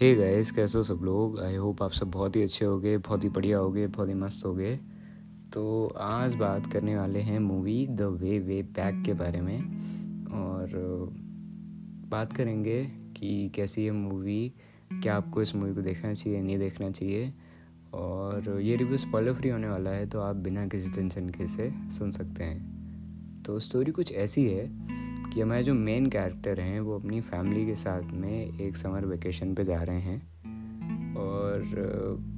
Hey guys कैसे हो सब लोग? आई होप आप सब बहुत ही अच्छे होगे, बहुत ही बढ़िया होगे, बहुत ही मस्त होगे। तो आज बात करने वाले हैं movie the way way back के बारे में। और बात करेंगे कि कैसी है मूवी क्या आपको इस मूवी को देखना चाहिए, नहीं देखना चाहिए। और ये रिव्यू स्पॉइलर फ्री होने वाला है तो आप बिना किसी टेंशन के से सुन सकते हैं। तो स्टोरी कुछ ऐसी है कि हमारे जो मेन कैरेक्टर हैं, वो अपनी फैमिली के साथ में एक समर वेकेशन पे जा रहे हैं। और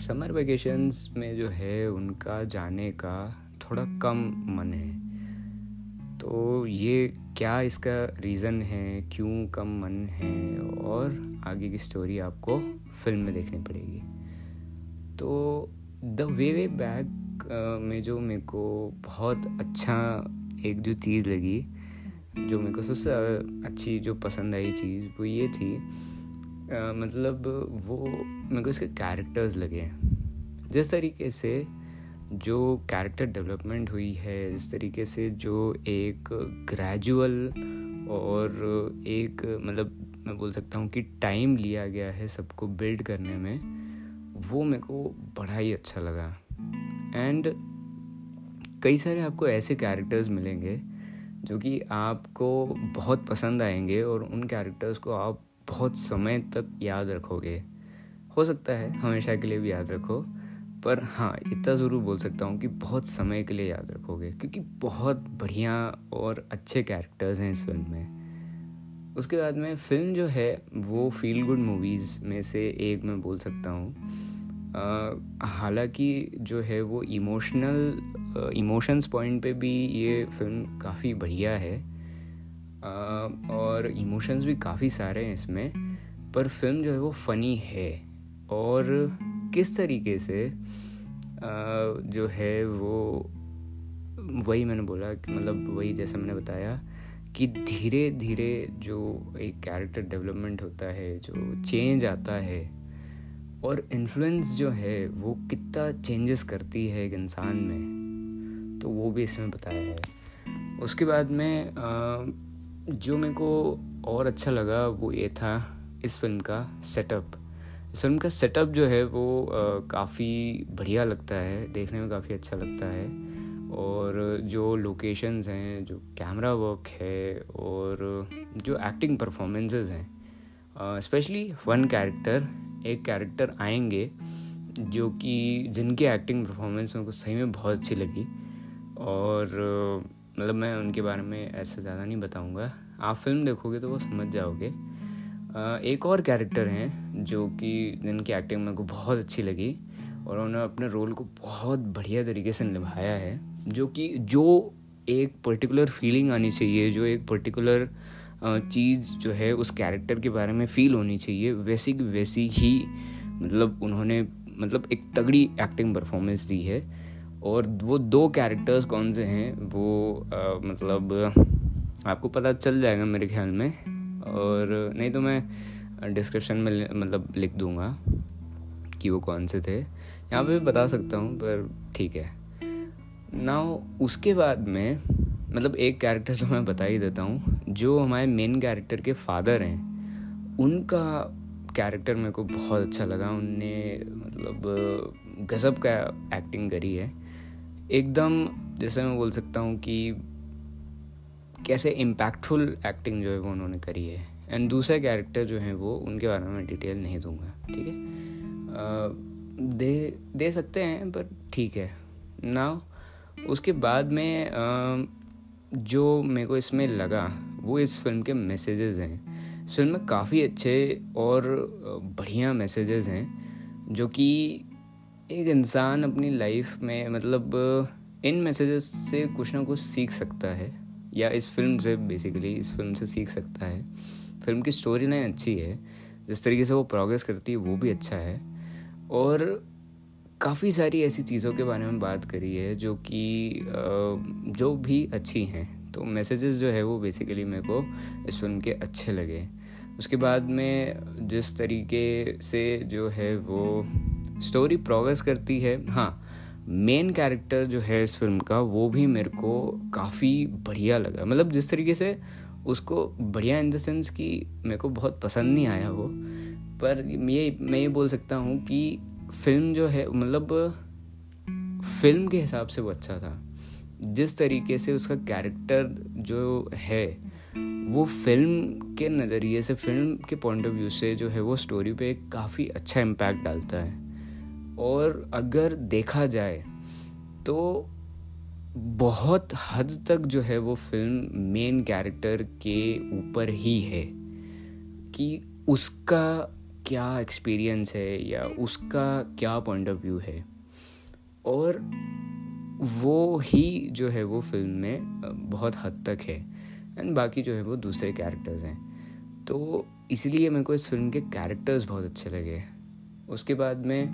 समर वेकेशंस में जो है, उनका जाने का थोड़ा कम मन है। तो ये क्या इसका रीज़न है, क्यों कम मन है? और आगे की स्टोरी आपको फ़िल्म में देखनी पड़ेगी। तो द वे वे बैक में जो मेरे को बहुत अच्छा एक जो चीज़ लगी जो मेरे को सबसे अच्छी जो पसंद आई चीज़ वो ये थी आ, मतलब वो मेरे को इसके कैरेक्टर्स लगे जिस तरीके से जो कैरेक्टर डेवलपमेंट हुई है जिस तरीके से जो एक ग्रेजुअल और एक मतलब मैं बोल सकता हूँ कि टाइम लिया गया है सबको बिल्ड करने में वो मेरे को बड़ा ही अच्छा लगा। एंड कई सारे आपको ऐसे कैरेक्टर्स मिलेंगे जो कि आपको बहुत पसंद आएँगे और उन कैरेक्टर्स को आप बहुत समय तक याद रखोगे। हो सकता है, हमेशा के लिए भी याद रखो, पर हाँ इतना ज़रूर बोल सकता हूँ कि बहुत समय के लिए याद रखोगे, क्योंकि बहुत बढ़िया और अच्छे कैरेक्टर्स हैं इस फ़िल्म में। उसके बाद में फ़िल्म जो है, वो फील गुड मूवीज़ में से एक मैं बोल सकता हूँ। हालाँकि जो है वो इमोशनल इमोशंस पॉइंट पे भी ये फ़िल्म काफ़ी बढ़िया है। और इमोशंस भी काफ़ी सारे हैं इसमें, पर फ़िल्म जो है वो फ़नी है। और किस तरीके से जो है वो, वही मैंने बोला मतलब वही जैसा मैंने बताया कि धीरे धीरे जो एक कैरेक्टर डेवलपमेंट होता है, जो चेंज आता है और इन्फ्लुएंस जो है, वो कितना चेंजेस करती है एक इंसान में तो वो भी इसमें बताया है। उसके बाद में जो मेरे को और अच्छा लगा वो ये था इस फ़िल्म का सेटअप इस फ़िल्म का सेटअप जो है, वो काफ़ी बढ़िया लगता है, देखने में काफ़ी अच्छा लगता है। और जो लोकेशंस हैं, जो कैमरा वर्क है, और जो एक्टिंग परफॉर्मेंसेस हैं स्पेशली वन कैरेक्टर एक कैरेक्टर आएँगे जो कि जिनकी एक्टिंग परफॉर्मेंस मेरे को सही में बहुत अच्छी लगी। और मतलब मैं उनके बारे में ऐसा ज़्यादा नहीं बताऊँगा। आप फ़िल्म देखोगे तो वो समझ जाओगे। एक और कैरेक्टर हैं जो कि जिनकी एक्टिंग मेरे को बहुत अच्छी लगी और उन्होंने अपने रोल को बहुत बढ़िया तरीके से निभाया है। जो कि, जो एक पर्टिकुलर फीलिंग आनी चाहिए, जो एक पर्टिकुलर चीज़ जो है उस कैरेक्टर के बारे में फील होनी चाहिए। वैसी की वैसी ही मतलब उन्होंने मतलब एक तगड़ी एक्टिंग परफॉर्मेंस दी है। और वो दो कैरेक्टर्स कौन से हैं वो आ, मतलब आपको पता चल जाएगा मेरे ख्याल में। और नहीं तो मैं डिस्क्रिप्शन में मतलब लिख दूँगा कि वो कौन से थे। यहाँ पे भी बता सकता हूँ पर ठीक है। ना उसके बाद में मतलब एक कैरेक्टर तो मैं बता ही देता हूँ। जो हमारे मेन कैरेक्टर के फादर हैं उनका कैरेक्टर मेरे को बहुत अच्छा लगा। उनने मतलब गज़ब का एक्टिंग करी है। एकदम जैसे मैं बोल सकता हूँ कि कैसे इम्पैक्टफुल एक्टिंग जो है वो उन्होंने करी है। एंड दूसरे कैरेक्टर जो हैं वो उनके बारे में डिटेल नहीं दूँगा ठीक है? दे दे सकते हैं पर ठीक है। ना उसके बाद में आ, जो मेरे को इसमें लगा वो इस फ़िल्म के मैसेजेस हैं। इस फ़िल्म में काफ़ी अच्छे और बढ़िया मैसेजेस हैं, जो कि एक इंसान अपनी लाइफ में मतलब इन मैसेजेस से कुछ ना कुछ सीख सकता है, या इस फ़िल्म से बेसिकली इस फ़िल्म से सीख सकता है। फ़िल्म की स्टोरी लाइन अच्छी है, जिस तरीके से वो प्रोग्रेस करती है, वो भी अच्छा है। और काफ़ी सारी ऐसी चीज़ों के बारे में बात करी है, जो कि जो भी अच्छी हैं। तो मैसेजेस जो है वो बेसिकली मेरे को इस फ़िल्म के अच्छे लगे। उसके बाद में जिस तरीके से जो है वो स्टोरी प्रोग्रेस करती है हाँ मेन कैरेक्टर जो है इस फ़िल्म का, वो भी मेरे को काफ़ी बढ़िया लगा। मतलब जिस तरीके से उसको बढ़िया इन द सेंस कि मेरे को बहुत पसंद नहीं आया वो। पर ये, मैं ये बोल सकता हूँ कि फ़िल्म जो है मतलब फ़िल्म के हिसाब से वो अच्छा था। जिस तरीके से उसका कैरेक्टर जो है, वो फ़िल्म के नज़रिए से फ़िल्म के पॉइंट ऑफ़ व्यू से जो है, वो स्टोरी पे काफ़ी अच्छा इम्पैक्ट डालता है। और अगर देखा जाए तो बहुत हद तक जो है, वो फ़िल्म मेन कैरेक्टर के ऊपर ही है कि उसका क्या एक्सपीरियंस है या उसका क्या पॉइंट ऑफ़ व्यू है। और वो ही जो है वो फ़िल्म में बहुत हद तक है। एंड बाकी जो है वो दूसरे कैरेक्टर्स हैं। तो इसलिए मेरे को इस फ़िल्म के कैरेक्टर्स बहुत अच्छे लगे। उसके बाद में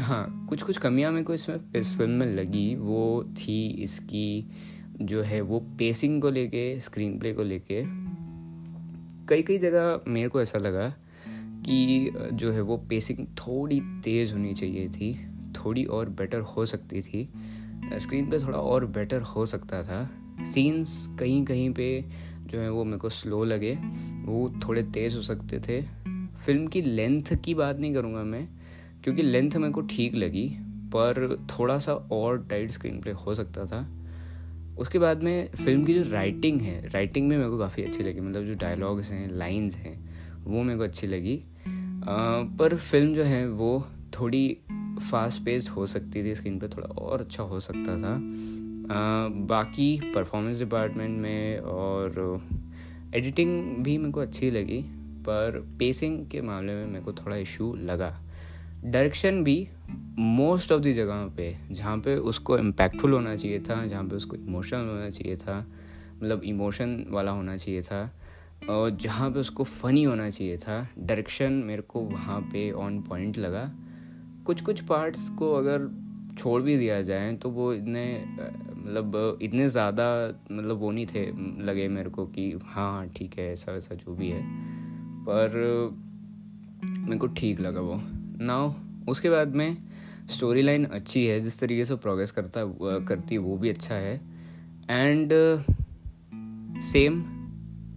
हाँ कुछ कुछ कमियाँ मेरे को इसमें, इस फ़िल्म में लगी। वो थी इसकी जो है वो पेसिंग को लेके स्क्रीन प्ले को लेके। कई कई जगह मेरे को ऐसा लगा कि जो है वो पेसिंग थोड़ी तेज़ होनी चाहिए थी। थोड़ी और बेटर हो सकती थी। स्क्रीन पे थोड़ा और बेटर हो सकता था। सीन्स कहीं कहीं पे जो है वो मेरे को स्लो लगे। वो थोड़े तेज़ हो सकते थे। फ़िल्म की लेंथ की बात नहीं करूँगा मैं क्योंकि लेंथ मेरे को ठीक लगी पर थोड़ा सा और टाइट स्क्रीन प्ले हो सकता था। उसके बाद में फ़िल्म की जो राइटिंग है राइटिंग में मेरे को काफ़ी अच्छी लगी। मतलब जो डायलॉग्स हैं लाइंस हैं वो मेरे को अच्छी लगी। आ, पर फ़िल्म जो है वो थोड़ी फास्ट पेस्ड हो सकती थी स्क्रीन पे थोड़ा और अच्छा हो सकता था। आ, बाकी परफॉर्मेंस डिपार्टमेंट में और एडिटिंग भी मेरे को अच्छी लगी पर पेसिंग के मामले में मेरे को थोड़ा इशू लगा। डायरेक्शन भी मोस्ट ऑफ़ द जगहों पे जहाँ पे उसको इम्पैक्टफुल होना चाहिए था जहाँ पे उसको इमोशनल होना चाहिए था मतलब इमोशन वाला होना चाहिए था और जहाँ पे उसको फ़नी होना चाहिए था डायरेक्शन मेरे को वहाँ पे ऑन पॉइंट लगा। कुछ कुछ पार्ट्स को अगर छोड़ भी दिया जाए तो वो इतने मतलब इतने ज़्यादा मतलब वो नहीं थे लगे मेरे को कि हाँ ठीक है ऐसा वैसा जो भी है। पर मेरे को ठीक लगा वो। नाउ उसके बाद में स्टोरी लाइन अच्छी है जिस तरीके से प्रोग्रेस करता करती है वो भी अच्छा है। एंड सेम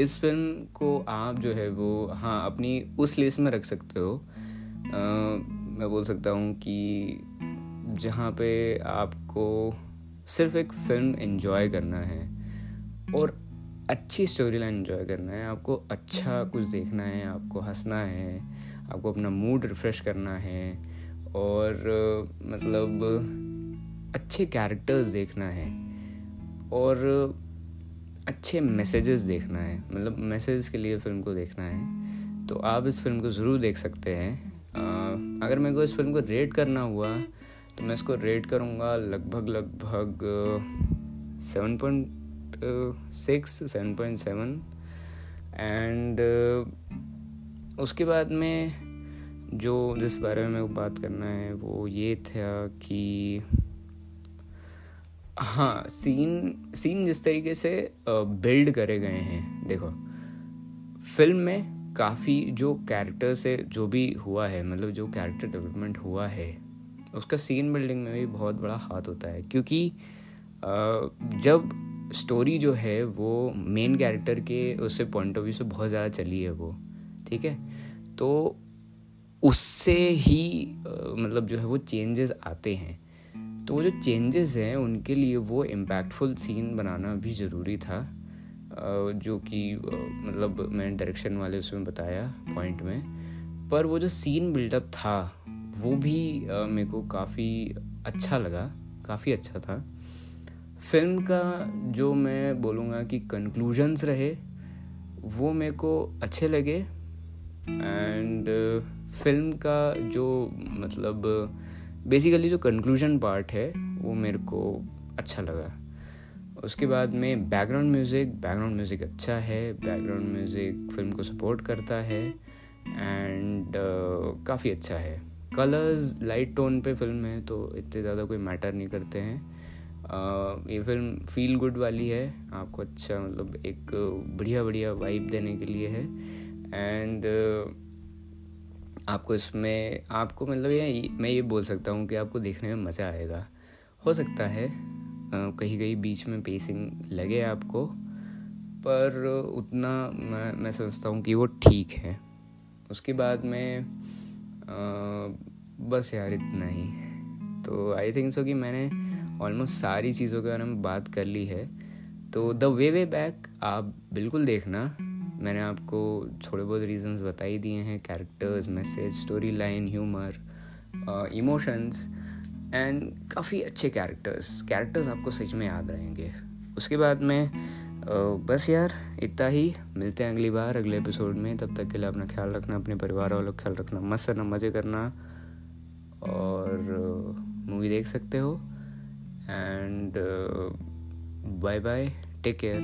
इस फ़िल्म को आप जो है वो हाँ अपनी उस लिस्ट में रख सकते हो। uh, मैं बोल सकता हूँ कि जहाँ पे आपको सिर्फ़ एक फ़िल्म एंजॉय करना है और अच्छी स्टोरी लाइन एंजॉय करना है, आपको अच्छा कुछ देखना है, आपको हंसना है, आपको अपना मूड रिफ़्रेश करना है और मतलब अच्छे कैरेक्टर्स देखना है और अच्छे मैसेजेस देखना है। मतलब मैसेज के लिए फ़िल्म को देखना है। तो आप इस फ़िल्म को ज़रूर देख सकते हैं। अगर मेरे को इस फ़िल्म को रेट करना हुआ तो मैं इसको रेट करूँगा लगभग लगभग seven point six seven point seven and उसके बाद में जो जिस बारे में मेरे को बात करना है, वो ये था कि हाँ सीन सीन जिस तरीके से बिल्ड करे गए हैं, देखो फ़िल्म में काफ़ी जो कैरेक्टर से जो भी हुआ है मतलब जो कैरेक्टर डेवलपमेंट हुआ है, उसका सीन बिल्डिंग में भी बहुत बड़ा हाथ होता है। क्योंकि जब स्टोरी जो है, वो मेन कैरेक्टर के उससे पॉइंट ऑफ़ व्यू से बहुत ज़्यादा चली है वो, ठीक है? तो उससे ही मतलब जो है वो चेंजेस आते हैं। तो वो जो चेंजेस हैं, उनके लिए वो इम्पैक्टफुल सीन बनाना भी ज़रूरी था। जो कि मतलब मैंने डायरेक्शन वाले उसमें बताया पॉइंट में। पर वो जो सीन बिल्डअप था, वो भी मेरे को काफ़ी अच्छा लगा, काफ़ी अच्छा था। फ़िल्म का जो मैं बोलूँगा कि कंक्लूजन्स रहे, वो मेरे को अच्छे लगे। एंड फ़िल्म का जो मतलब बेसिकली जो कंक्लूजन पार्ट है, वो मेरे को अच्छा लगा। उसके बाद में बैकग्राउंड म्यूज़िक बैकग्राउंड म्यूज़िक अच्छा है बैकग्राउंड म्यूज़िक फ़िल्म को सपोर्ट करता है एंड uh, काफ़ी अच्छा है। कलर्स लाइट टोन पे फ़िल्म है तो इतने ज़्यादा कोई मैटर नहीं करते हैं। Uh, ये फ़िल्म फील गुड वाली है आपको अच्छा मतलब एक बढ़िया बढ़िया वाइब देने के लिए है। एंड uh, आपको इसमें आपको मतलब ये मैं ये बोल सकता हूँ कि आपको देखने में मज़ा आएगा। हो सकता है कहीं कहीं बीच में पेसिंग लगे आपको, पर उतना मैं मैं समझता हूँ कि वो ठीक है। उसके बाद में बस यार इतना ही। तो आई थिंक सो कि मैंने ऑलमोस्ट सारी चीज़ों के बारे में बात कर ली है। तो द वे वे बैक आप बिल्कुल देखना। मैंने आपको थोड़े बहुत रीजंस बता ही दिए हैं characters message storyline humour emotions and काफ़ी अच्छे कैरेक्टर्स कैरेक्टर्स आपको सच में याद रहेंगे. उसके बाद में बस यार, इतना ही. मिलते हैं अगली बार, अगले एपिसोड में. तब तक के लिए अपना ख्याल रखना, अपने परिवार वालों का ख्याल रखना, मस्त करना मज़े करना. और मूवी देख सकते हो. And bye bye take care